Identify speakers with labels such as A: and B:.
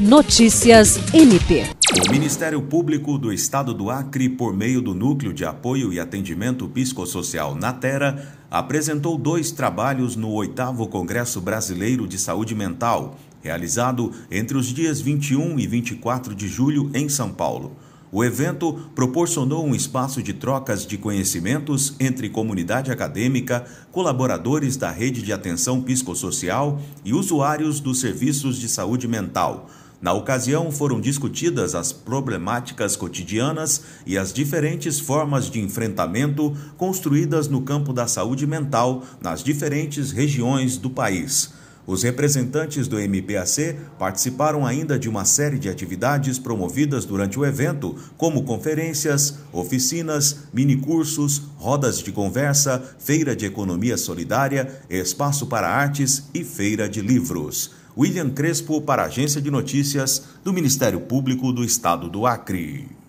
A: Notícias MP.
B: O Ministério Público do Estado do Acre, por meio do Núcleo de Apoio e Atendimento Psicossocial Natera, apresentou dois trabalhos no 8 Congresso Brasileiro de Saúde Mental, realizado entre os dias 21 e 24 de julho em São Paulo. O evento proporcionou um espaço de trocas de conhecimentos entre comunidade acadêmica, colaboradores da rede de atenção psicossocial e usuários dos serviços de saúde mental. Na ocasião, foram discutidas as problemáticas cotidianas e as diferentes formas de enfrentamento construídas no campo da saúde mental nas diferentes regiões do país. Os representantes do MPAC participaram ainda de uma série de atividades promovidas durante o evento, como conferências, oficinas, minicursos, rodas de conversa, feira de economia solidária, espaço para artes e feira de livros. William Crespo para a Agência de Notícias do Ministério Público do Estado do Acre.